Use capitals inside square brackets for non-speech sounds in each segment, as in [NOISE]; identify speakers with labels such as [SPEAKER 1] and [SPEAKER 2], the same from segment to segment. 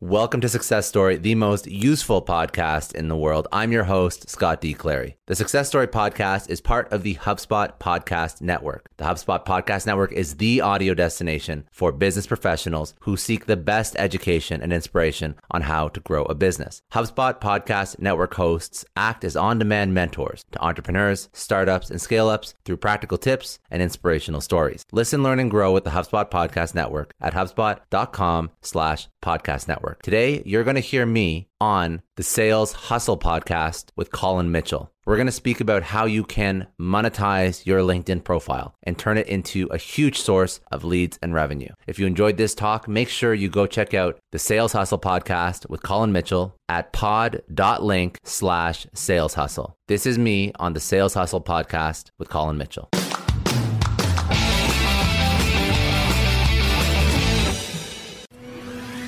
[SPEAKER 1] Welcome to Success Story, the most useful podcast in the world. I'm your host, Scott D. Clary. The Success Story podcast is part of the HubSpot Podcast Network. The HubSpot Podcast Network is the audio destination for business professionals who seek the best education and inspiration on how to grow a business. HubSpot Podcast Network hosts act as on demand mentors to entrepreneurs, startups, and scale ups through practical tips and inspirational stories. Listen, learn, and grow with the HubSpot Podcast Network at HubSpot.com slash podcast network. Network. Today, you're going to hear me on the Sales Hustle podcast with Colin Mitchell. We're going to speak about how you can monetize your LinkedIn profile and turn it into a huge source of leads and revenue. If you enjoyed this talk, make sure you go check out the Sales Hustle podcast with Colin Mitchell at pod.link slash sales hustle. This is me on the Sales Hustle podcast with Colin Mitchell.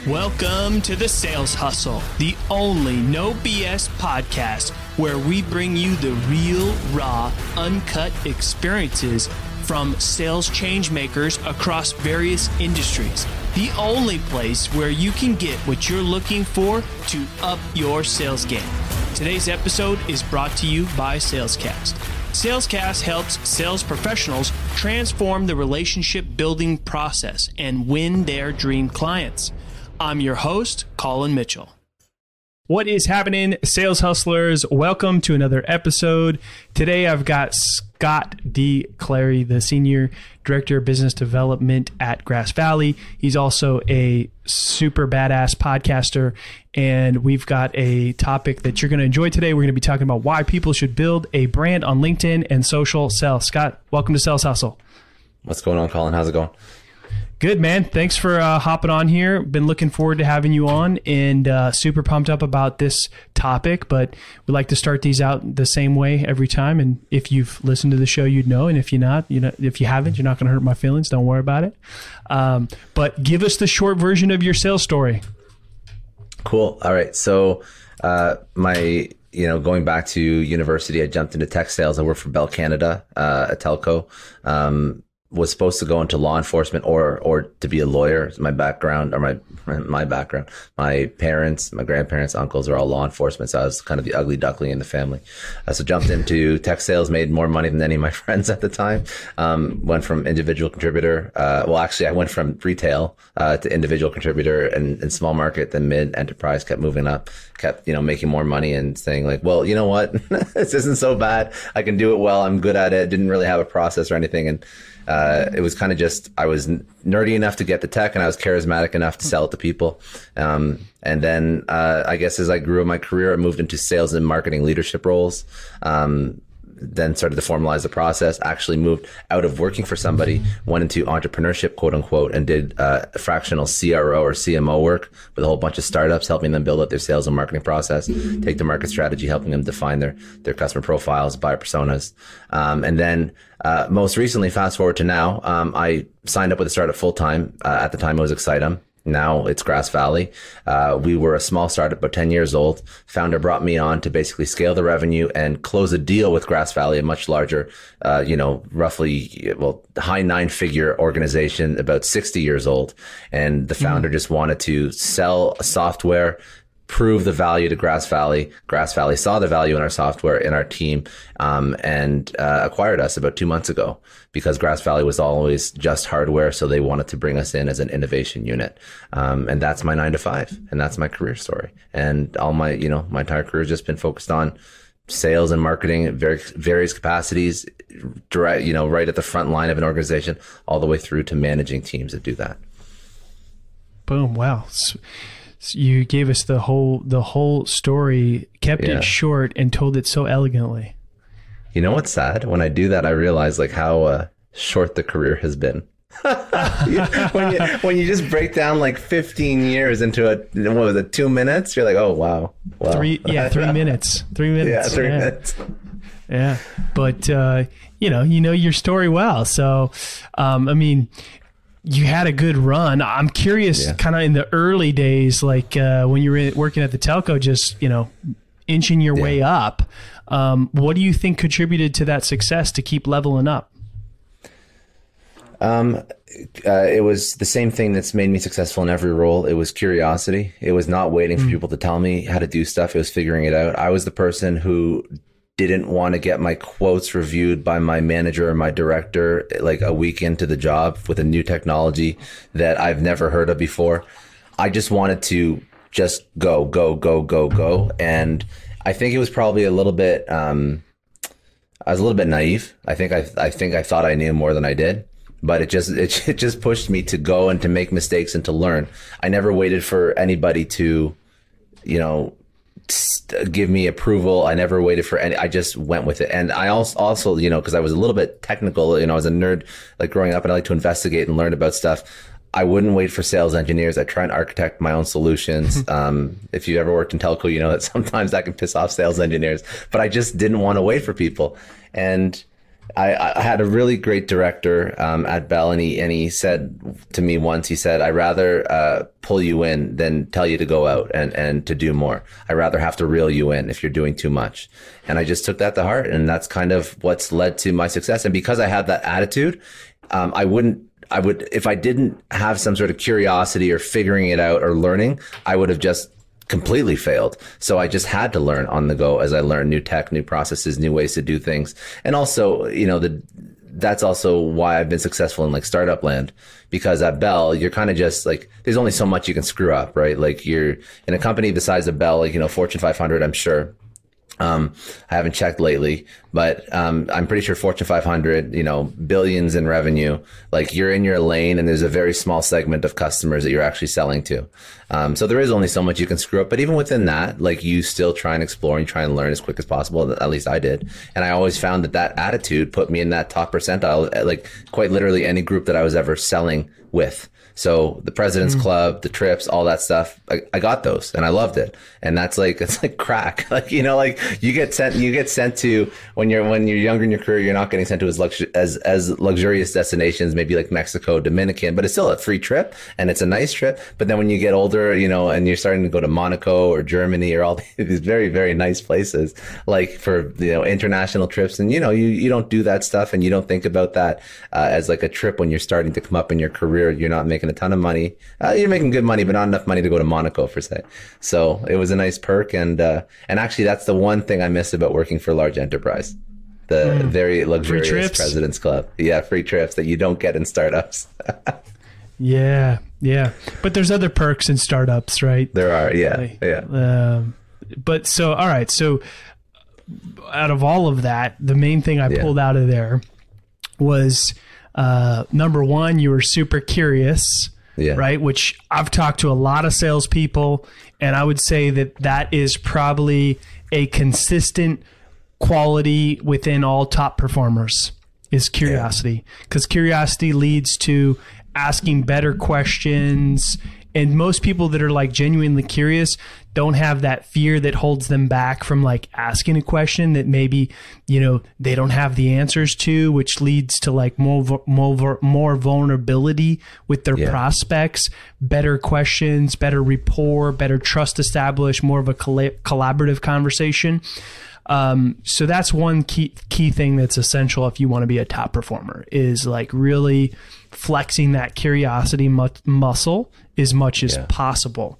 [SPEAKER 2] Welcome to the Sales Hustle, the only no BS podcast where we bring you the real, raw, uncut experiences from sales change makers across various industries. The only place where you can get what you're looking for to up your sales game. Today's episode is brought to you by Salescast. Salescast helps sales professionals transform the relationship building process and win their dream clients. I'm your host, Colin Mitchell. What is happening, sales hustlers? Welcome to another episode. Today I've got Scott D. Clary, the Senior Director of Business Development at Grass Valley. He's also a super badass podcaster. And we've got a topic that you're going to enjoy today. We're going to be talking about why people should build a brand on LinkedIn and social sell. Scott, welcome to Sales Hustle.
[SPEAKER 1] What's going on, Colin? How's it going?
[SPEAKER 2] Good man. Thanks for uh, hopping on here. Been looking forward to having you on, and uh, super pumped up about this topic. But we like to start these out the same way every time. And if you've listened to the show, you'd know. And if you're not, you know, if you haven't, you're not going to hurt my feelings. Don't worry about it. Um, but give us the short version of your sales story.
[SPEAKER 1] Cool. All right. So uh, my you know, going back to university, I jumped into tech sales. I worked for Bell Canada, uh, a telco. Um, was supposed to go into law enforcement or or to be a lawyer. My background or my my background, my parents, my grandparents, uncles are all law enforcement. So I was kind of the ugly duckling in the family. Uh, so jumped into [LAUGHS] tech sales, made more money than any of my [LAUGHS] friends at the time. Um, went from individual contributor. Uh, well, actually, I went from retail uh, to individual contributor and, and small market, then mid enterprise. Kept moving up, kept you know making more money and saying like, well, you know what, [LAUGHS] this isn't so bad. I can do it well. I'm good at it. Didn't really have a process or anything, and uh, it was kind of just I was nerdy enough to get the tech, and I was charismatic enough to sell it to people. Um, and then uh, I guess as I grew in my career, I moved into sales and marketing leadership roles. Um, then started to formalize the process. Actually moved out of working for somebody, went into entrepreneurship, quote unquote, and did uh, fractional CRO or CMO work with a whole bunch of startups, helping them build out their sales and marketing process, take the market strategy, helping them define their their customer profiles, buyer personas, um, and then uh, most recently, fast forward to now, um, I signed up with a startup full time. Uh, at the time, it was Excitem. Now it's Grass Valley. Uh, we were a small startup, about 10 years old. Founder brought me on to basically scale the revenue and close a deal with Grass Valley, a much larger, uh, you know, roughly, well, high nine figure organization, about 60 years old. And the founder mm. just wanted to sell software prove the value to Grass Valley. Grass Valley saw the value in our software, in our team, um, and uh, acquired us about two months ago because Grass Valley was always just hardware. So they wanted to bring us in as an innovation unit. Um, and that's my nine to five. And that's my career story. And all my, you know, my entire career has just been focused on sales and marketing at various, various capacities, direct, you know, right at the front line of an organization, all the way through to managing teams that do that.
[SPEAKER 2] Boom. Wow. You gave us the whole the whole story, kept yeah. it short, and told it so elegantly.
[SPEAKER 1] You know what's sad? When I do that, I realize like how uh, short the career has been. [LAUGHS] when you when you just break down like 15 years into a what was it two minutes you're like oh wow, wow.
[SPEAKER 2] three yeah three [LAUGHS] minutes three minutes
[SPEAKER 1] yeah three yeah. minutes
[SPEAKER 2] yeah but uh, you know you know your story well so um, I mean you had a good run. I'm curious, yeah. kind of in the early days, like uh, when you were working at the telco, just you know, inching your yeah. way up. Um, what do you think contributed to that success to keep leveling up?
[SPEAKER 1] Um, uh, it was the same thing that's made me successful in every role. It was curiosity. It was not waiting for mm. people to tell me how to do stuff. It was figuring it out. I was the person who didn't want to get my quotes reviewed by my manager or my director like a week into the job with a new technology that I've never heard of before. I just wanted to just go, go, go, go, go. And I think it was probably a little bit, um, I was a little bit naive. I think I, I think I thought I knew more than I did, but it just, [LAUGHS] it, it just pushed me to go and to make mistakes and to learn. I never waited for anybody to, you know, give me approval. I never waited for any. I just went with it. And I also, also, you know, because I was a little bit technical, you know, I was a nerd, like growing up, and I like to investigate and learn about stuff. I wouldn't wait for sales engineers. I try and architect my own solutions. [LAUGHS] um, if you ever worked in telco, you know that sometimes that can piss off sales engineers. But I just didn't want to wait for people. And I, I, had a really great director um, at Bell, and he and he said to me once, he said, "I'd rather uh, pull you in than tell you to go out and and to do more. I'd rather have to reel you in if you're doing too much." And I just took that to heart, and that's kind of what's led to my success. And because I had that attitude, um, I wouldn't. I would if I didn't have some sort of curiosity or figuring it out or learning, I would have just completely failed. So I just had to learn on the go as I learned new tech, new processes, new ways to do things. And also, you know, the, that's also why I've been successful in like startup land because at Bell, you're kind of just like, there's only so much you can screw up, right? Like you're in a company the size of Bell, like, you know, Fortune 500, I'm sure um, I haven't checked lately, but um, I'm pretty sure Fortune 500, you know, billions in revenue. Like you're in your lane, and there's a very small segment of customers that you're actually selling to. Um, so there is only so much you can screw up. But even within that, like you still try and explore and try and learn as quick as possible. At least I did, and I always found that that attitude put me in that top percentile. Like quite literally, any group that I was ever selling with. So the President's mm. Club, the trips, all that stuff, I, I, got those and I loved it. And that's like [LAUGHS] it's like crack. [LAUGHS] Like you know, like you get sent you get sent to when you're when you're younger in your career, you're not getting sent to as luxu- as as luxurious destinations, maybe like Mexico, Dominican, but it's still a free trip and it's a nice trip. But then when you get older, you know, and you're starting to go to Monaco or Germany or all [LAUGHS] these very very nice places, like for you know international trips, and you know you you don't do that stuff and you don't think about that uh, as like a trip when you're starting to come up in your career. You're not making making a ton of money. Uh, you're making good money, but not enough money to go to Monaco for say. So it was a nice perk, and uh, and actually that's the one thing I miss about working for large enterprise. The mm. very luxurious President's Club. Yeah, free trips that you don't get in startups. [LAUGHS]
[SPEAKER 2] yeah, yeah, but there's other perks in startups, right?
[SPEAKER 1] There are. Yeah, like, yeah. Um,
[SPEAKER 2] but so all right, so out of all of that, the main thing I yeah. pulled out of there was uh, number one, you were super curious. Yeah. Right. Which I've talked to a lot of salespeople, and I would say that that is probably a consistent quality within all top performers is curiosity because curiosity leads to asking better questions and most people that are like genuinely curious don't have that fear that holds them back from like asking a question that maybe you know they don't have the answers to which leads to like more more more vulnerability with their yeah. prospects better questions better rapport better trust established more of a collaborative conversation um, so that's one key key thing that's essential if you want to be a top performer is like really flexing that curiosity mu- muscle as much as yeah. possible.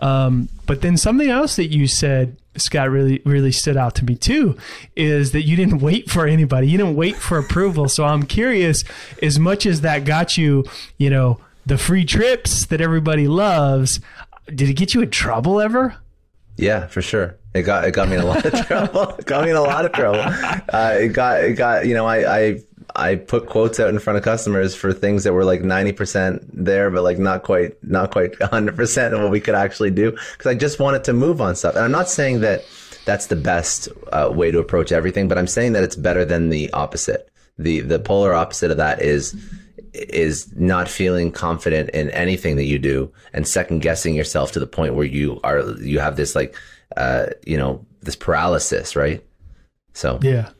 [SPEAKER 2] Um, but then something else that you said, Scott, really really stood out to me too, is that you didn't wait for anybody. You didn't wait for approval. So I'm curious, as much as that got you, you know, the free trips that everybody loves, did it get you in trouble ever?
[SPEAKER 1] Yeah, for sure. It got it got me in a lot of [LAUGHS] trouble. got me in a lot of trouble. Uh, it got it got you know I I I put quotes out in front of customers for things that were like ninety percent there, but like not quite not quite [LAUGHS] hundred percent of what we could actually do because I just wanted to move on stuff. And I'm not saying that that's the best uh, way to approach everything, but I'm saying that it's better than the opposite. the The polar opposite of that is is not feeling confident in anything that you do and second guessing yourself to the point where you are you have this like uh, you know, this paralysis, right? So
[SPEAKER 2] yeah,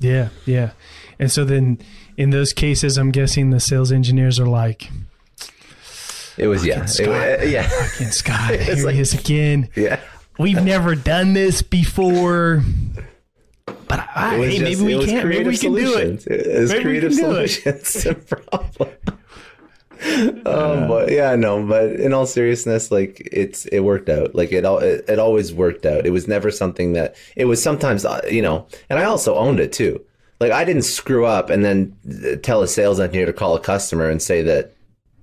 [SPEAKER 2] yeah, yeah. And so then in those cases, I'm guessing the sales engineers are like,
[SPEAKER 1] it was yeah,
[SPEAKER 2] Scott,
[SPEAKER 1] it, [LAUGHS] yeah,
[SPEAKER 2] fucking Scott, [LAUGHS] here like, he is again.
[SPEAKER 1] Yeah,
[SPEAKER 2] we've never done this before. But I, hey, just, maybe we can't. Maybe we can do it.
[SPEAKER 1] It was maybe creative solutions. [LAUGHS] problem. [LAUGHS] um, but yeah, no, but in all seriousness, like it's it worked out. Like it all it, it always worked out. It was never something that it was sometimes uh, you know, and I also owned it too. Like I didn't screw up and then uh, tell a sales engineer to call a customer and say that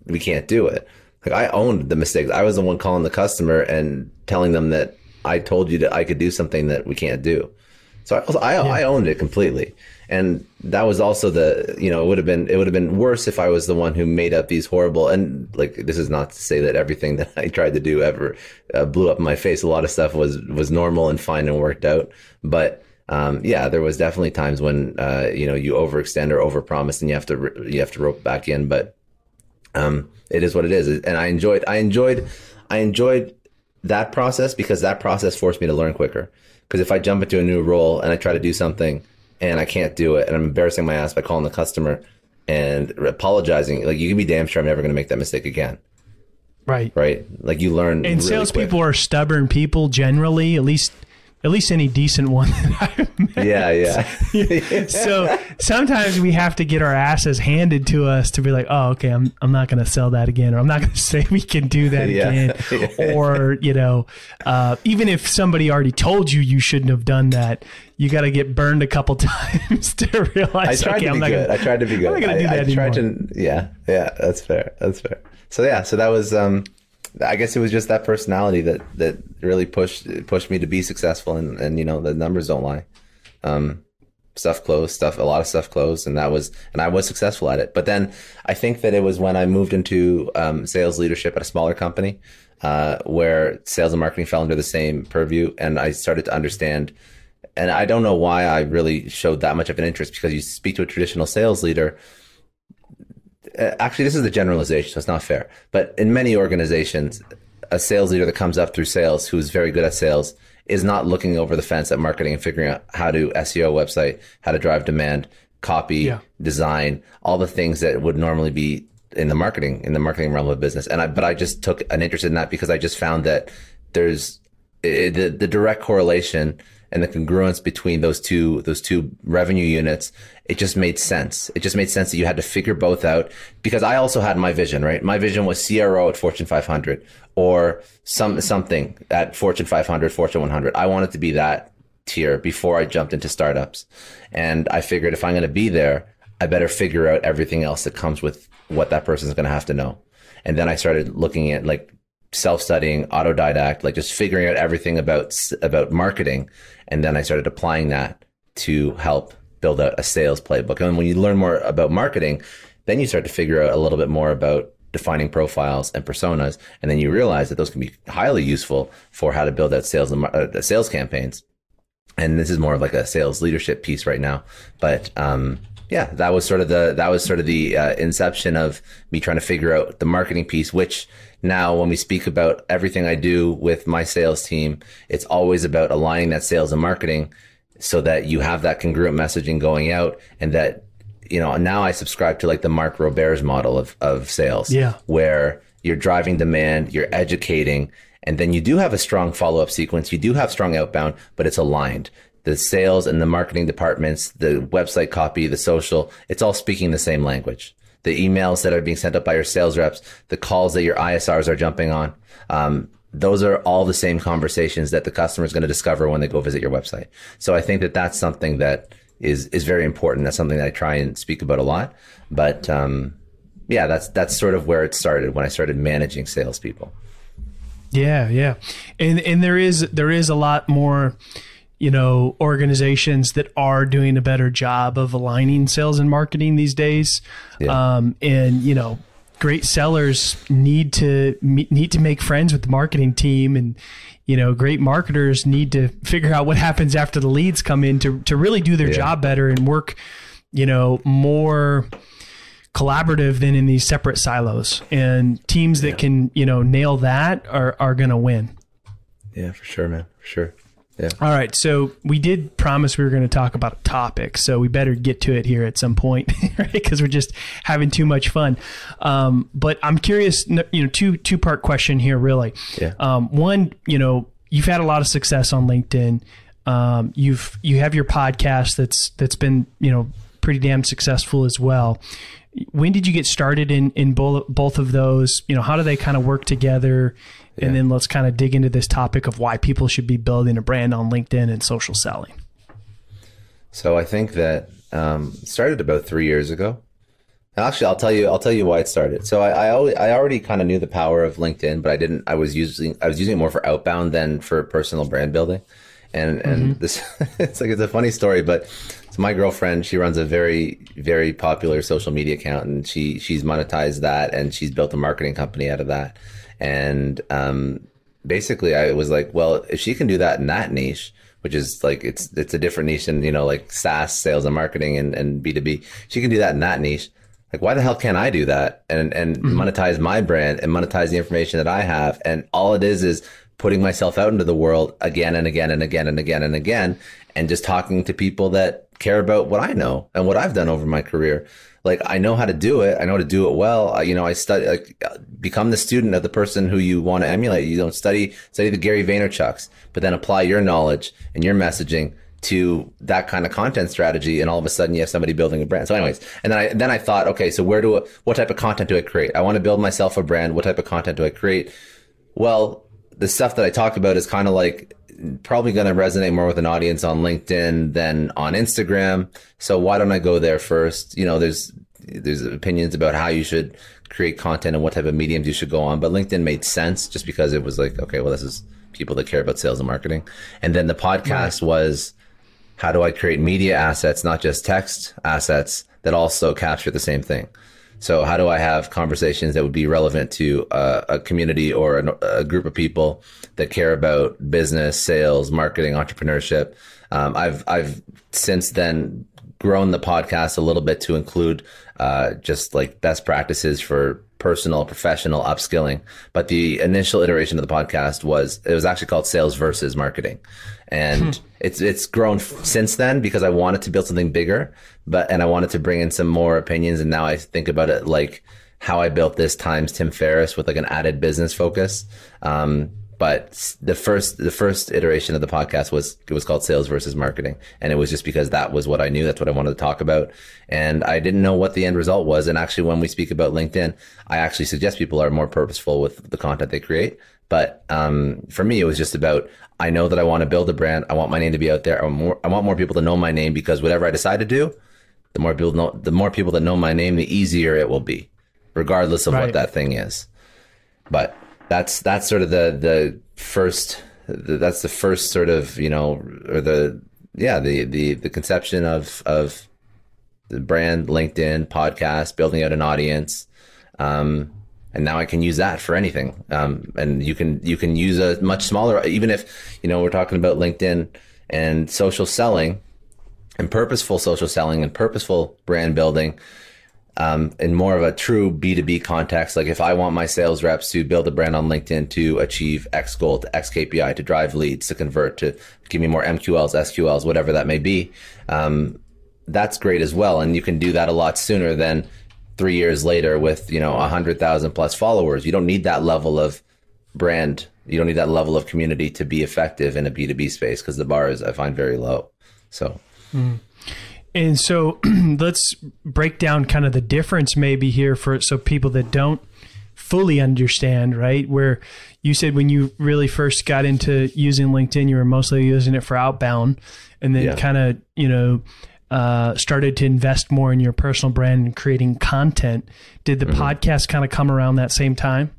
[SPEAKER 1] we can't do it. Like I owned the mistakes. I was the one calling the customer and telling them that I told you that I could do something that we can't do. So I, I, yeah. I owned it completely and that was also the you know it would have been it would have been worse if I was the one who made up these horrible and like this is not to say that everything [LAUGHS] that I tried to do ever uh, blew up in my face. A lot of stuff was was normal and fine and worked out, but um, yeah, there was definitely times when uh, you know you overextend or overpromise and you have to you have to rope back in. But um, it is what it is, and I enjoyed I enjoyed I enjoyed that process because that process forced me to learn quicker. Because if I jump into a new role and I try to do something and I can't do it, and I'm embarrassing my ass by calling the customer and apologizing. Like you can be damn sure I'm never going to make that mistake again.
[SPEAKER 2] Right.
[SPEAKER 1] Right. Like you learn. And
[SPEAKER 2] really salespeople are stubborn people generally. At least at least any decent one that I've met.
[SPEAKER 1] Yeah, yeah. [LAUGHS]
[SPEAKER 2] so sometimes we have to get our asses handed to us to be like, oh, okay, I'm I'm not going to sell that again, or I'm not going [LAUGHS] to say we can do that yeah. again, [LAUGHS] or you know, uh, even if somebody already told you you shouldn't have done that, you got to get burned a couple times to realize.
[SPEAKER 1] I tried
[SPEAKER 2] okay,
[SPEAKER 1] to
[SPEAKER 2] I'm
[SPEAKER 1] not good.
[SPEAKER 2] Gonna,
[SPEAKER 1] I tried to be good. I'm not going to do that I, I tried to. Yeah, yeah. That's fair. That's fair. So yeah, so that was. um I guess it was just that personality that that really pushed pushed me to be successful, and and you know the numbers don't lie. Um, stuff closed, stuff a lot of stuff closed, and that was and I was successful at it. But then I think that it was when I moved into um, sales leadership at a smaller company, uh, where sales and marketing fell under the same purview, and I started to understand. And I don't know why I really showed that much of an interest because you speak to a traditional sales leader Uh, actually, this is the generalization, so it's not fair. But in many organizations, a sales leader that comes up through sales who's very good at sales is not looking over the fence at marketing and figuring out how to SEO a website, how to drive demand, copy, yeah. design, all the things that would normally be in the marketing in the marketing realm of business. And I, but I just took an interest in that because I just found that there's it, the the direct correlation and the congruence between those two those two revenue units it just made sense. It just made sense that you had to figure both out because i also had my vision right? My vision was cro at fortune 500 or some something at fortune 500 fortune 100 i wanted to be that tier before i jumped into startups. And i figured if i'm going to be there i better figure out everything else that comes with what that person is going to have to know. And then i started looking at like self-studying autodidact like just figuring out everything about about marketing. And then I started applying that to help build out a sales playbook. And when you learn more about marketing, then you start to figure out a little bit more about defining profiles and personas. And then you realize that those can be highly useful for how to build out sales and uh, sales campaigns. and this is more of like a sales leadership piece right now. But um, yeah, that was sort of the that was sort of the uh, inception of me trying to figure out the marketing piece. Which now, when we speak about everything I do with my sales team, it's always about aligning that sales and marketing so that you have that congruent messaging going out, and that you know now I subscribe to like the Mark Roberge model of of sales,
[SPEAKER 2] yeah,
[SPEAKER 1] where you're driving demand, you're educating, and then you do have a strong follow up sequence. You do have strong outbound, but it's aligned. The sales and the marketing departments, the website copy, the social, it's all speaking the same language. The emails that are being sent up by your sales reps, the calls that your ISRs are jumping on, um, those are all the same conversations that the customer is going to discover when they go visit your website. So I think that that's something that is is very important. That's something that I try and speak about a lot. But um, yeah, that's that's sort of where it started when I started managing salespeople.
[SPEAKER 2] Yeah, yeah, and and there is there is a lot more, you know, organizations that are doing a better job of aligning sales and marketing these days. Yeah. Um, and you know, great sellers need to need to make friends with the marketing team, and you know, great marketers need to figure out what happens after the leads come in to to really do their yeah. job better and work, you know, more collaborative than in these separate silos. And teams that can, you know, nail that are, are going to win.
[SPEAKER 1] Yeah, for sure, man. For sure. Yeah.
[SPEAKER 2] All right. So we did promise we were going to talk about a topic. So we better get to it here at some point, [LAUGHS] right? Because we're just having too much fun. Um, but I'm curious, you know, two, two part question here, really.
[SPEAKER 1] Yeah.
[SPEAKER 2] Um, one, you know, you've had a lot of success on LinkedIn. Um, you've, you have your podcast that's, that's been, you know, pretty damn successful as well when did you get started in in both both of those? You know, how do they kind of work together? Yeah. And then let's kind of dig into this topic of why people should be building a brand on LinkedIn and social selling.
[SPEAKER 1] So I think that um, started about three years ago. Actually, I'll tell you. I'll tell you why it started. So I, I, always, I already kind of knew the power of LinkedIn, but I didn't. I was using I was using it more for outbound than for personal brand building. And and mm-hmm. this [LAUGHS] it's like it's a funny story, but so my girlfriend, she runs a very, very popular social media account, and she she's monetized that, and she's built a marketing company out of that. And um, basically, I was like, well, if she can do that in that niche, which is like it's it's a different niche than you know like SaaS sales and marketing and and B two B, she can do that in that niche. Like, why the hell can't I do that and and mm-hmm. monetize my brand and monetize the information that I have? And all it is is putting myself out into the world again and again and again and again and again, and just talking to people that care about what I know and what I've done over my career. Like I know how to do it. I know how to do it well. I, you know, I study, like, become the student of the person who you want to emulate. You don't study, study the Gary Vaynerchuk's, but then apply your knowledge and your messaging to that kind of content strategy. And all of a sudden you have somebody building a brand. So anyways, and then I, then I thought, okay, so where do, I, what type of content do I create? I want to build myself a brand. What type of content do I create? Well, the stuff that I talk about is kind of like probably going to resonate more with an audience on LinkedIn than on Instagram. So why don't I go there first? You know, there's there's opinions about how you should create content and what type of mediums you should go on, but LinkedIn made sense just because it was like, okay, well, this is people that care about sales and marketing. And then the podcast right. was how do I create media assets, not just text assets that also capture the same thing. So how do I have conversations that would be relevant to uh, a community or a, a, group of people that care about business, sales, marketing, entrepreneurship? Um, I've I've since then grown the podcast a little bit to include uh, just like best practices for personal, professional upskilling. But the initial iteration of the podcast was it was actually called Sales versus Marketing, and hmm. it's it's grown f- since then because I wanted to build something bigger but and I wanted to bring in some more opinions. And now I think about it like how I built this times Tim Ferriss with like an added business focus. Um, but the first the first iteration of the podcast was it was called sales versus marketing. And it was just because that was what i knew. That's what i wanted to talk about. And i didn't know what the end result was. And actually when we speak about linkedin i actually suggest people are more purposeful with the content they create. But um, for me it was just about i know that i want to build a brand. I want my name to be out there. I want, more, I want more people to know my name because whatever i decide to do the more people know, the more people that know my name, the easier it will be, regardless of right. what that thing is. But that's that's sort of the the first the, that's the first sort of you know or the yeah the the the conception of of the brand LinkedIn podcast, building out an audience. Um, and now I can use that for anything. Um, and you can you can use a much smaller, even if you know we're talking about LinkedIn and social selling and purposeful social selling and purposeful brand building um, in more of a true B2B context. Like if I want my sales reps to build a brand on LinkedIn to achieve X goal, to X KPI, to drive leads, to convert, to give me more MQLs, SQLs, whatever that may be, um, that's great as well. And you can do that a lot sooner than three years later with, you know, a hundred thousand plus followers. You don't need that level of brand. You don't need that level of community to be effective in a B2B space because the bar is, I find, very low. So,
[SPEAKER 2] mm. And so [CLEARS THROAT] let's break down kind of the difference maybe here for so people that don't fully understand, right? Where you said when you really first got into using LinkedIn, you were mostly using it for outbound and then yeah. kind of, you know, uh, started to invest more in your personal brand and creating content. Did the mm-hmm. podcast kind of come around that same time?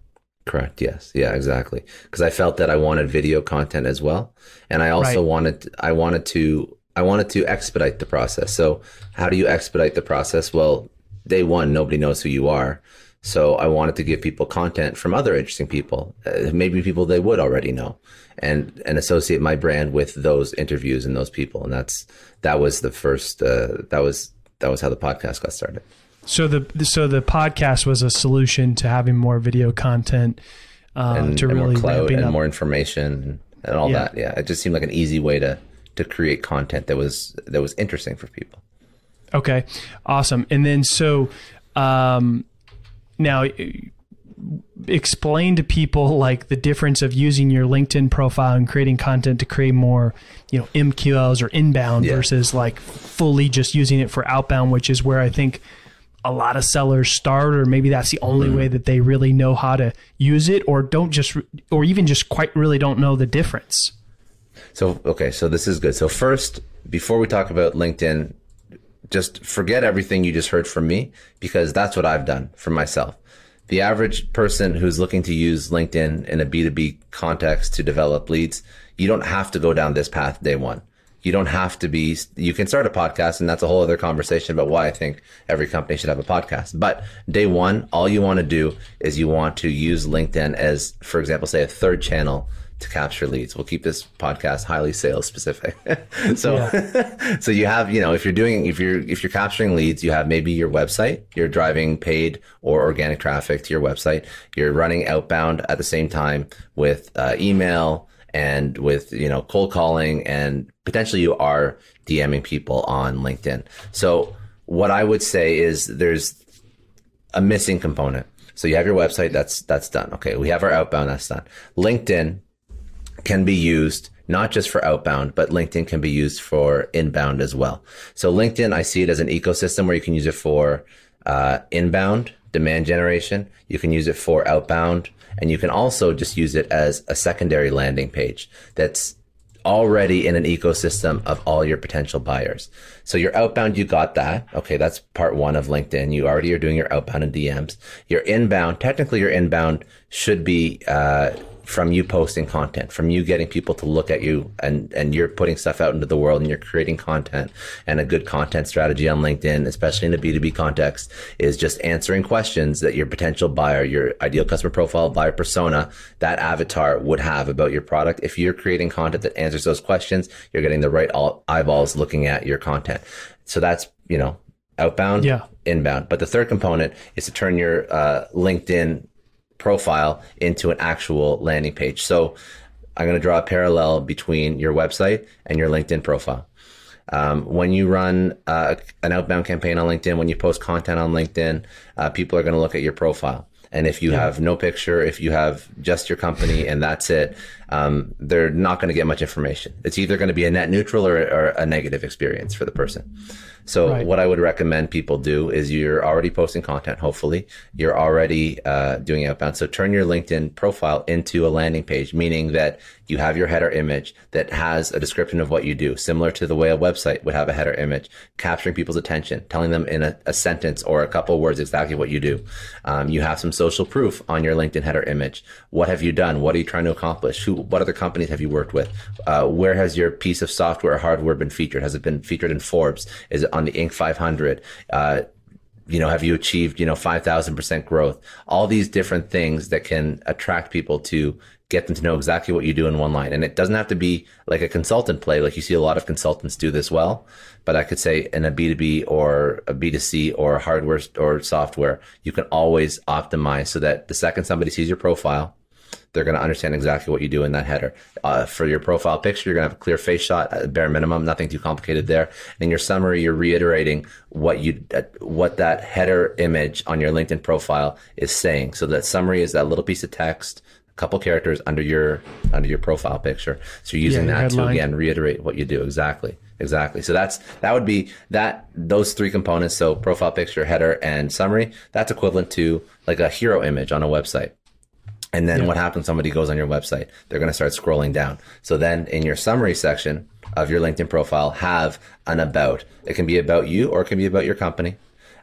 [SPEAKER 1] Correct. Yes. Yeah. Exactly. Because I felt that I wanted video content as well, and I also right. wanted I wanted to I wanted to expedite the process. So, how do you expedite the process? Well, day one, nobody knows who you are. So, I wanted to give people content from other interesting people, uh, maybe people they would already know, and and associate my brand with those interviews and those people. And that's that was the first. Uh, that was that was how the podcast got started.
[SPEAKER 2] So the so the podcast was a solution to having more video content uh,
[SPEAKER 1] and,
[SPEAKER 2] to
[SPEAKER 1] and
[SPEAKER 2] really
[SPEAKER 1] more cloud and up. more information and all
[SPEAKER 2] yeah.
[SPEAKER 1] that. Yeah, it just seemed like an easy way to to create content that was that was interesting for people.
[SPEAKER 2] Okay, awesome. And then so um, now explain to people like the difference of using your LinkedIn profile and creating content to create more, you know, MQLs or inbound yeah. versus like fully just using it for outbound, which is where I think a lot of sellers start or maybe that's the only mm. way that they really know how to use it or don't just or even just quite really don't know the difference.
[SPEAKER 1] So, okay, so this is good. So, first, before we talk about LinkedIn, just forget everything you just heard from me because that's what I've done for myself. The average person who's looking to use LinkedIn in a B2B context to develop leads, you don't have to go down this path day one. You don't have to be, you can start a podcast, and that's a whole other conversation about why I think every company should have a podcast. But day one, all you want to do is you want to use LinkedIn as, for example, say a third channel to capture leads. We'll keep this podcast highly sales specific. [LAUGHS] so, yeah. [LAUGHS] so you have, you know, if you're doing, if you're, if you're capturing leads, you have maybe your website, you're driving paid or organic traffic to your website. You're running outbound at the same time with uh, email and with, you know, cold calling and potentially you are DMing people on LinkedIn. So what I would say is there's a missing component. So you have your website, that's that's done. Okay, we have our outbound, that's done. LinkedIn can be used not just for outbound, but LinkedIn can be used for inbound as well. So LinkedIn, I see it as an ecosystem where you can use it for uh, inbound demand generation. You can use it for outbound, and you can also just use it as a secondary landing page that's already in an ecosystem of all your potential buyers. So your outbound, you got that. Okay, that's part one of LinkedIn. You already are doing your outbound and DMs. Your inbound, technically, your inbound should be uh, from you posting content, from you getting people to look at you and, and you're putting stuff out into the world and you're creating content and a good content strategy on LinkedIn, especially in a B2B context, is just answering questions that your potential buyer, your ideal customer profile, buyer persona, that avatar would have about your product. If you're creating content that answers those questions, you're getting the right eyeballs looking at your content. So that's, you know, outbound,
[SPEAKER 2] yeah.
[SPEAKER 1] inbound. But the third component is to turn your uh, LinkedIn profile into an actual landing page. So I'm going to draw a parallel between your website and your LinkedIn profile. Um, when you run uh, an outbound campaign on LinkedIn, when you post content on LinkedIn, uh, people are going to look at your profile. And if you yeah. have no picture, if you have just your company and that's it, um, they're not going to get much information. It's either going to be a net neutral or, or a negative experience for the person. So right. what I would recommend people do is you're already posting content. Hopefully you're already uh, doing outbound. So turn your LinkedIn profile into a landing page, meaning that you have your header image that has a description of what you do, similar to the way a website would have a header image, capturing people's attention, telling them in a, a sentence or a couple words exactly what you do. Um, you have some social proof on your LinkedIn header image. What have you done? What are you trying to accomplish? Who, what other companies have you worked with? Uh, where has your piece of software or hardware been featured? Has it been featured in Forbes? Is it on the Inc. 500. Uh, you know, have you achieved, you know, 5,000% growth? All these different things that can attract people to get them to know exactly what you do in one line. And it doesn't have to be like a consultant play. Like you see a lot of consultants do this well, but I could say in a B2B or a B2C or hardware or software, you can always optimize so that the second somebody sees your profile, they're going to understand exactly what you do in that header. Uh, for your profile picture, you're going to have a clear face shot, at bare minimum, nothing too complicated there. In your summary, you're reiterating what you what that header image on your LinkedIn profile is saying. So that summary is that little piece of text a couple characters under your under your profile picture. So you're using yeah, that to again reiterate what you do exactly. Exactly. So that's that would be that those three components. So profile picture, header, and summary. That's equivalent to like a hero image on a website. And then yeah. what happens? Somebody goes on your website. They're going to start scrolling down. So then in your summary section of your LinkedIn profile, have an about. It can be about you or it can be about your company.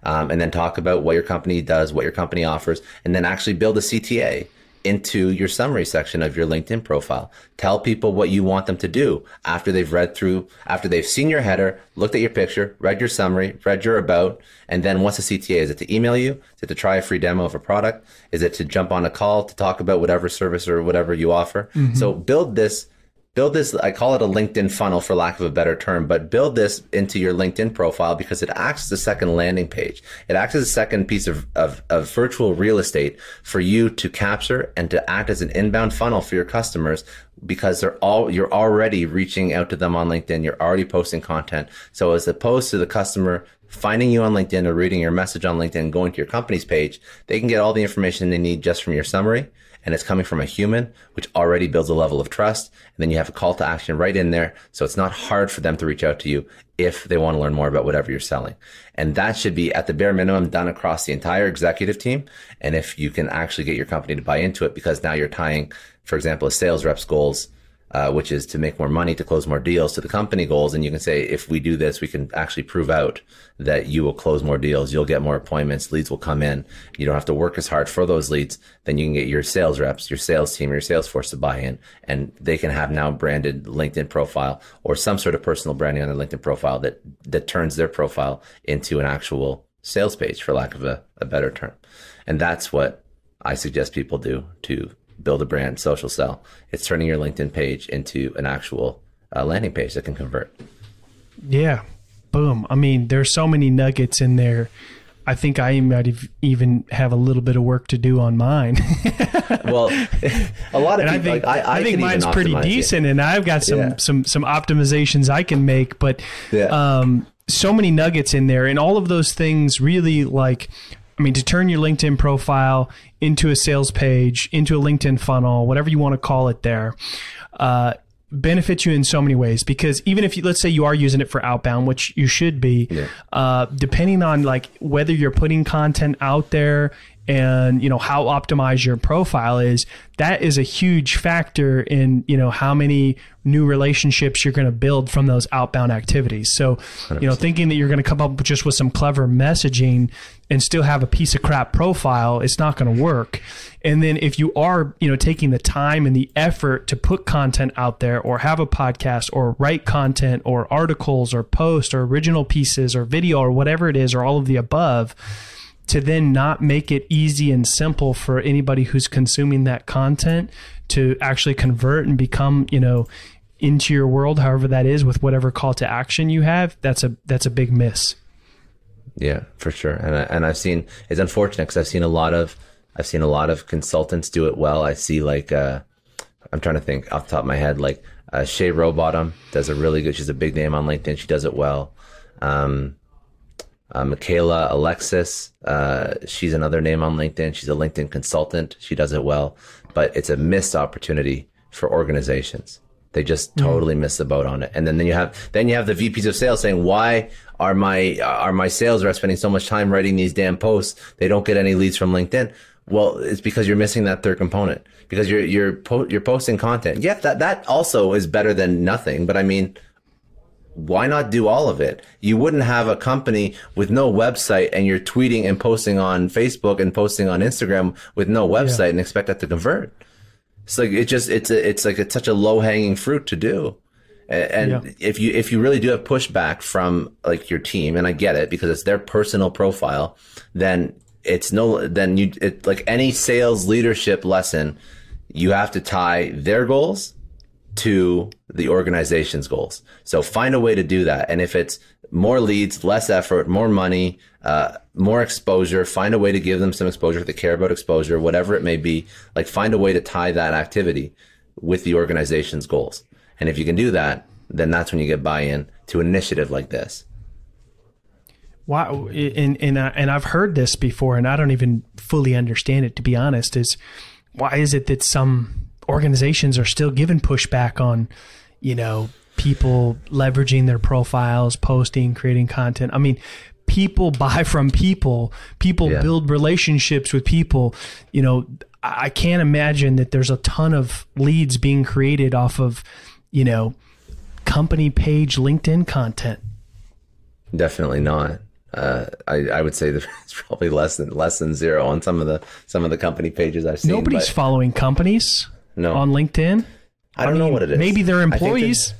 [SPEAKER 1] Um, and then talk about what your company does, what your company offers, and then actually build a CTA into your summary section of your LinkedIn profile. Tell people what you want them to do after they've read through, after they've seen your header, looked at your picture, read your summary, read your about, and then what's the CTA? Is it to email you? Is it to try a free demo of a product? Is it to jump on a call to talk about whatever service or whatever you offer? Mm-hmm. So build this build this i call it a linkedin funnel for lack of a better term but build this into your linkedin profile because it acts as a second landing page. It acts as a second piece of, of, of virtual real estate for you to capture and to act as an inbound funnel for your customers because they're all you're already reaching out to them on linkedin. You're already posting content. So as opposed to the customer finding you on LinkedIn or reading your message on LinkedIn, going to your company's page, they can get all the information they need just from your summary and it's coming from a human, which already builds a level of trust. And then you have a call to action right in there. So it's not hard for them to reach out to you if they want to learn more about whatever you're selling. And that should be at the bare minimum done across the entire executive team. And if you can actually get your company to buy into it, because now you're tying, for example, a sales rep's goals uh, which is to make more money to close more deals to the company goals. And you can say, if we do this, we can actually prove out that you will close more deals. You'll get more appointments. Leads will come in. You don't have to work as hard for those leads. Then you can get your sales reps, your sales team, your sales force to buy in and they can have now branded LinkedIn profile or some sort of personal branding on their LinkedIn profile that, that turns their profile into an actual sales page for lack of a, a better term. And that's what I suggest people do to build a brand social sell. It's turning your LinkedIn page into an actual uh, landing page that can convert.
[SPEAKER 2] Yeah. Boom. I mean, there's so many nuggets in there. I think I might even have a little bit of work to do on mine. [LAUGHS]
[SPEAKER 1] well, [LAUGHS] a lot of
[SPEAKER 2] and
[SPEAKER 1] people,
[SPEAKER 2] I think,
[SPEAKER 1] like, I, I,
[SPEAKER 2] I think mine's pretty decent, it. and I've got some yeah. some some optimizations I can make. But yeah. um, so many nuggets in there, and all of those things really like I mean, to turn your LinkedIn profile into a sales page, into a LinkedIn funnel, whatever you want to call it there, uh, benefits you in so many ways because even if you let's say you are using it for outbound which you should be yeah. uh, depending on like whether you're putting content out there and you know how optimized your profile is that is a huge factor in you know how many new relationships you're going to build from those outbound activities so 100%. you know thinking that you're going to come up just with some clever messaging and still have a piece of crap profile it's not going to work and then if you are you know taking the time and the effort to put content out there or have a podcast or write content or articles or post or original pieces or video or whatever it is or all of the above to then not make it easy and simple for anybody who's consuming that content to actually convert and become, you know, into your world, however that is, with whatever call to action you have, that's a that's a big miss.
[SPEAKER 1] Yeah, for sure. And I, and I've seen it's unfortunate because I've seen a lot of I've seen a lot of consultants do it well. I see like uh, I'm trying to think off the top of my head like uh, Shay Rowbottom does a really good. She's a big name on LinkedIn. She does it well. Um, uh, Michaela Alexis, uh, she's another name on LinkedIn. She's a LinkedIn consultant. She does it well, but it's a missed opportunity for organizations. They just mm. totally miss the boat on it. And then, then you have then you have the VPs of sales saying, "Why are my are my sales reps spending so much time writing these damn posts? They don't get any leads from LinkedIn." Well, it's because you're missing that third component because you're you're po- you're posting content. Yeah, that that also is better than nothing. But I mean, why not do all of it? You wouldn't have a company with no website and you're tweeting and posting on Facebook and posting on Instagram with no website yeah. and expect that to convert. It's like it just it's a, it's like it's such a low hanging fruit to do. And
[SPEAKER 2] Yeah.
[SPEAKER 1] if you if you really do have pushback from like your team, and I get it because it's their personal profile, then it's no then you it like any sales leadership lesson, you have to tie their goals to the organization's goals. So find a way to do that. And if it's more leads, less effort, more money, uh, more exposure, find a way to give them some exposure if they care about exposure, whatever it may be. Like find a way to tie that activity with the organization's goals. And if you can do that, then that's when you get buy-in to an initiative like this.
[SPEAKER 2] Wow, and and uh, and I've heard this before, and I don't even fully understand it. To be honest, is why is it that some organizations are still given pushback on, you know, people leveraging their profiles, posting, creating content? I mean, people [LAUGHS] buy from people. People
[SPEAKER 1] Yeah.
[SPEAKER 2] build relationships with people. You know, I can't imagine that there's a ton of leads being created off of, you know, company page LinkedIn content.
[SPEAKER 1] Definitely not. Uh, I, I would say [LAUGHS] that it's probably less than less than zero on some of the some of the company pages I've seen.
[SPEAKER 2] Nobody's following companies
[SPEAKER 1] no,
[SPEAKER 2] on LinkedIn.
[SPEAKER 1] I don't know
[SPEAKER 2] mean,
[SPEAKER 1] what it is.
[SPEAKER 2] Maybe they're
[SPEAKER 1] think that-
[SPEAKER 2] employees.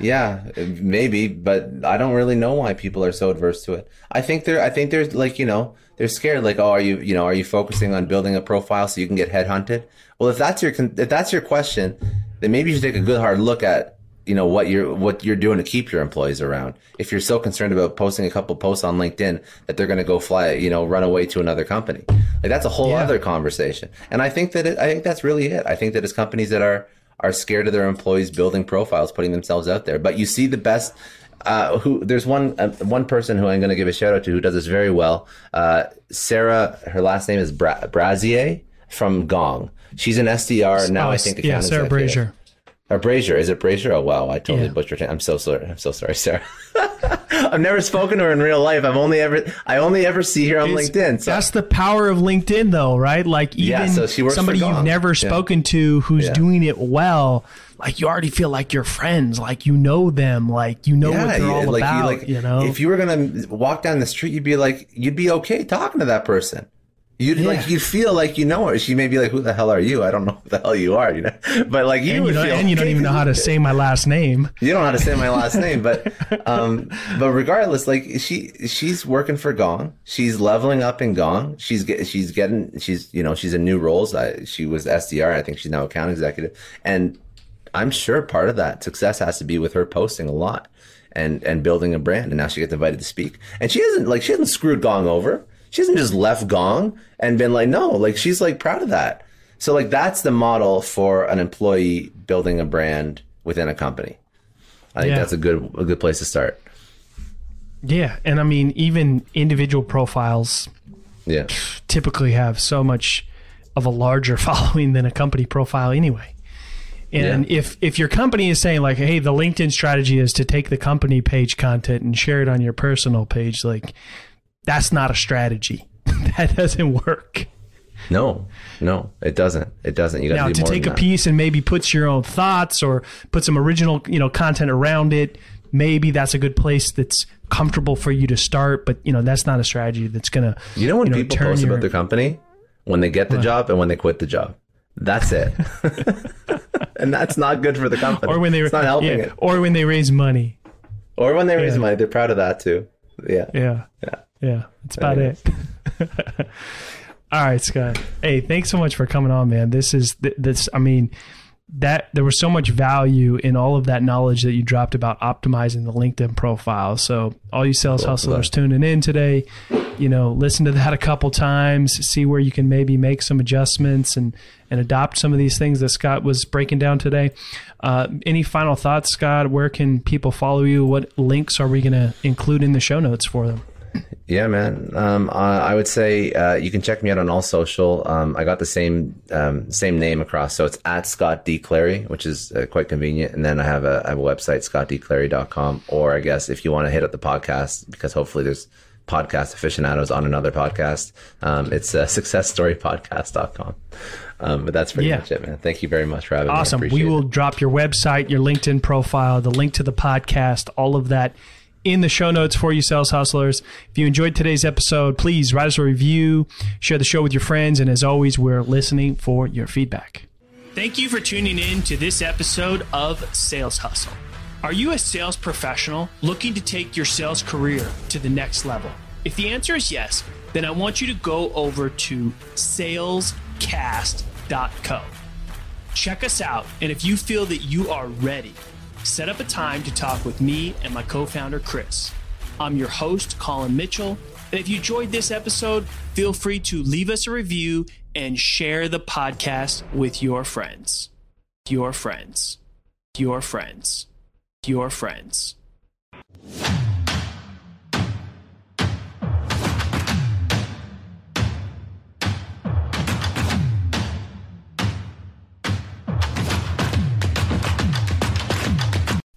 [SPEAKER 1] Yeah, maybe, but I don't really know why people are so adverse to it. I think they're, I think there's like, you know, they're scared. Like, oh, are you, you know, are you focusing on building a profile so you can get headhunted? Well, if that's your, con- if that's your question, then maybe you should take a good hard look at, you know, what you're, what you're doing to keep your employees around. If you're so concerned about posting a couple posts on LinkedIn that they're going to go fly, you know, run away to another company, like that's a whole
[SPEAKER 2] Yeah.
[SPEAKER 1] other conversation. And I think that it, I think that's really it. I think that it's companies that are are scared of their employees building profiles, putting themselves out there. But you see the best. Uh, who there's one uh, one person who I'm going to give a shout out to who does this very well. Uh, Sarah, her last name is Bra- Brazier from Gong. She's an SDR now.
[SPEAKER 2] Oh,
[SPEAKER 1] I think
[SPEAKER 2] yeah, Sarah. Brazier.
[SPEAKER 1] Or Brazier. Is it Brazier? Oh wow, I totally
[SPEAKER 2] Yeah.
[SPEAKER 1] butchered it. I'm so sorry. I'm so sorry, Sarah. [LAUGHS] I've never spoken to her in real life. I've only ever I only ever see her on
[SPEAKER 2] It's-
[SPEAKER 1] LinkedIn. So
[SPEAKER 2] That's the power of LinkedIn, though, right? Like even
[SPEAKER 1] Yeah, so
[SPEAKER 2] somebody you've never
[SPEAKER 1] Yeah.
[SPEAKER 2] spoken to who's
[SPEAKER 1] Yeah.
[SPEAKER 2] doing it well, like you already feel like you're friends, like you know them, like you know what they're all
[SPEAKER 1] like,
[SPEAKER 2] about.
[SPEAKER 1] You, like,
[SPEAKER 2] you know,
[SPEAKER 1] if you were gonna walk down the street, you'd be like, you'd be okay talking to that person. You'd
[SPEAKER 2] Yeah.
[SPEAKER 1] like, you'd feel like you know her. She may be like, "Who the hell are you?" I don't know who the hell you are, you know. [LAUGHS] But like, you
[SPEAKER 2] and, you
[SPEAKER 1] feel
[SPEAKER 2] and you don't even know how to [LAUGHS] say my last name.
[SPEAKER 1] You don't know how to say my last name, but [LAUGHS] um, but regardless, like she she's working for Gong. She's leveling up in Gong. She's get, she's getting she's you know she's in new roles. I, she was SDR. I think she's now account executive, and I'm sure part of that success has to be with her posting a lot and and building a brand. And now she gets invited to speak, and she hasn't like she hasn't screwed Gong over. She hasn't just left Gong and been like no, like she's like proud of that. So like that's the model for an employee building a brand within a company. I think
[SPEAKER 2] Yeah.
[SPEAKER 1] that's a good a good place to start.
[SPEAKER 2] Yeah, and I mean even individual profiles
[SPEAKER 1] Yeah.
[SPEAKER 2] typically have so much of a larger [LAUGHS] following than a company profile anyway. And
[SPEAKER 1] Yeah.
[SPEAKER 2] if if your company is saying like, "Hey, the LinkedIn strategy is to take the company page content and share it on your personal page," like that's not a strategy. [LAUGHS] that doesn't work.
[SPEAKER 1] No, no, it doesn't. It doesn't. You got
[SPEAKER 2] Now,
[SPEAKER 1] to do
[SPEAKER 2] to
[SPEAKER 1] more
[SPEAKER 2] take a
[SPEAKER 1] that.
[SPEAKER 2] piece and maybe put your own thoughts or put some original, you know, content around it, maybe that's a good place that's comfortable for you to start. But you know, that's not a strategy that's gonna.
[SPEAKER 1] You know when people
[SPEAKER 2] turn
[SPEAKER 1] post
[SPEAKER 2] your-
[SPEAKER 1] about their company when they get the job and when they quit the job. That's it. [LAUGHS] and that's not good for the company.
[SPEAKER 2] or when they
[SPEAKER 1] it's not helping
[SPEAKER 2] yeah,
[SPEAKER 1] it.
[SPEAKER 2] or when they raise money.
[SPEAKER 1] Or when they raise
[SPEAKER 2] Yeah.
[SPEAKER 1] money, they're proud of that too. Yeah.
[SPEAKER 2] Yeah.
[SPEAKER 1] Yeah.
[SPEAKER 2] Yeah. That's about it. [LAUGHS] All right, Scott. Hey, thanks so much for coming on, man. This is this. I mean, that there was so much value in all of that knowledge that you dropped about optimizing the LinkedIn profile. So, all you sales
[SPEAKER 1] Cool.
[SPEAKER 2] hustlers tuning in today, you know, listen to that a couple times, see where you can maybe make some adjustments and and adopt some of these things that Scott was breaking down today. Uh, any final thoughts, Scott? Where can people follow you? What links are we going to include in the show notes for them?
[SPEAKER 1] Yeah, man. Um, I I would say uh, you can check me out on all social. Um, I got the same um, same name across, so it's at Scott D Clary, which is uh, quite convenient. And then I have a, I have a website, scottdclary.com. Or I guess if you want to hit up the podcast, because hopefully there's podcast aficionados on another podcast, um, it's uh, [LAUGHS] successstorypodcast.com. Um, but that's pretty
[SPEAKER 2] Yeah.
[SPEAKER 1] much it, man. Thank you very much for having me.
[SPEAKER 2] Awesome. We will
[SPEAKER 1] it.
[SPEAKER 2] drop your website, your LinkedIn profile, the link to the podcast, all of that in the show notes for you, sales hustlers. If you enjoyed today's episode, please write us a review, share the show with your friends, and as always, we're listening for your feedback.
[SPEAKER 3] Thank you for tuning in to this episode of Sales Hustle.
[SPEAKER 2] Are you a sales professional looking to take your sales career to the next level? If the answer is yes, then I want you to go over to salescast.co. Check us out, and if you feel that you are ready, set up a time to talk with me and my co founder, Chris. I'm your host, Colin Mitchell, and if you enjoyed this episode, feel free to leave us a review and share the podcast with your friends. Your friends. Your friends your friends.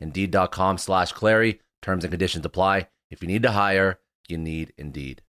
[SPEAKER 1] Indeed.com slash Clary. Terms and conditions apply. If you need to hire, you need Indeed.